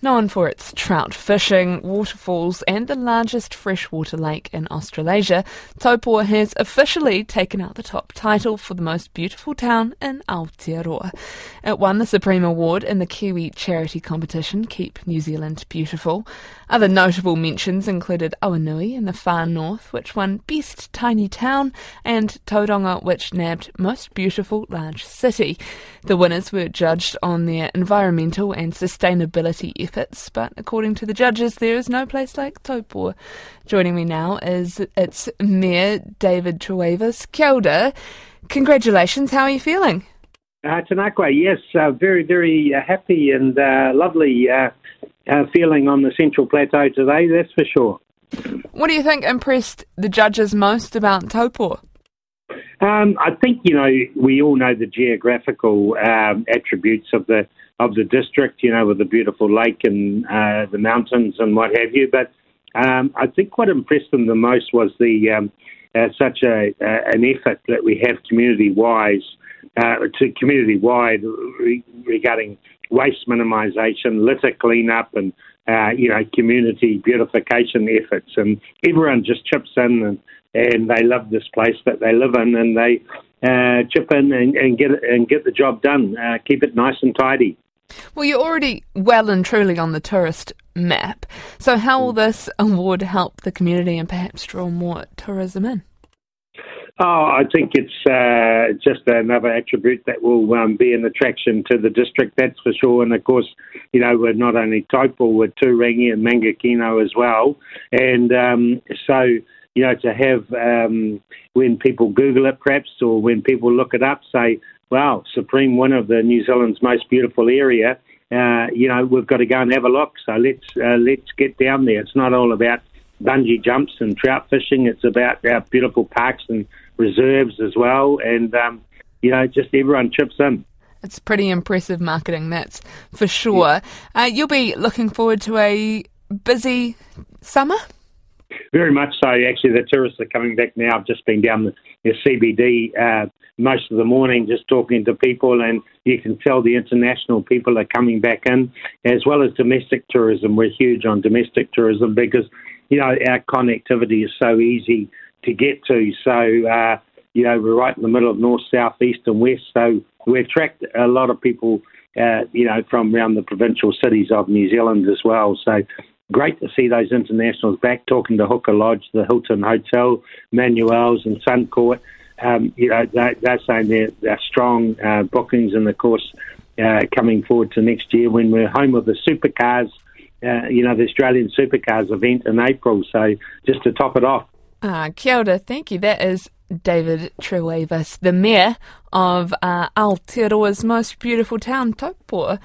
Known for its trout fishing, waterfalls, and the largest freshwater lake in Australasia, Taupo has officially taken out the top title for the most beautiful town in Aotearoa. It won the Supreme Award in the Kiwi charity competition Keep New Zealand Beautiful. Other notable mentions included Awanui in the far north, which won Best Tiny Town, and Tauranga, which nabbed Most Beautiful Large City. The winners were judged on their environmental and sustainability efforts, but according to the judges, there is no place like Taupo. Joining me now is its Mayor, David Trewavas. Kia ora. Congratulations, how are you feeling? Uh, Tēnā koe, yes, uh, very, very uh, happy and uh, lovely uh, uh, feeling on the Central Plateau today, that's for sure. What do you think impressed the judges most about Taupo? Um, I think you know we all know the geographical um, attributes of the of the district. You know, with the beautiful lake and uh, the mountains and what have you. But um, I think what impressed them the most was the um, uh, such a uh, an effort that we have community wise uh, to community wide re- regarding waste minimisation, litter cleanup, and uh, you know community beautification efforts. And everyone just chips in and and they love this place that they live in, and they uh, chip in and, and get and get the job done. Uh, keep it nice and tidy. Well, you're already well and truly on the tourist map. So, how will this award help the community and perhaps draw more tourism in? Oh, I think it's uh, just another attribute that will um, be an attraction to the district, that's for sure. And of course, you know, we're not only Taupo, we're Turangi and Mangakino as well. And um, so, you know, to have um, when people Google it, perhaps, or when people look it up, say, wow, Supreme, one of the New Zealand's most beautiful area. Uh, you know, we've got to go and have a look. So let's uh, let's get down there. It's not all about bungee jumps and trout fishing. It's about our beautiful parks and reserves as well. And um, you know, just everyone chips in. It's pretty impressive marketing, that's for sure. Yeah. Uh, you'll be looking forward to a busy summer. Very much so. Actually, the tourists are coming back now. I've just been down the, the CBD uh, most of the morning just talking to people, and you can tell the international people are coming back in, as well as domestic tourism. We're huge on domestic tourism because, you know, our connectivity is so easy to get to. So, uh, you know, we're right in the middle of north, south, east, and west. So we attract a lot of people, uh, you know, from around the provincial cities of New Zealand as well. So great to see those internationals back talking to Huka Lodge, the Hilton Hotel, Manuel's, and Suncourt. Um, you know, they're, they're saying they're, they're strong uh, bookings, and of course, uh, coming forward to next year when we're home of the supercars, uh, you know, the Australian supercars event in April. So just to top it off. Uh, kia ora, thank you. That is David Trewavas, the mayor of uh, Aotearoa's most beautiful town, Taupo.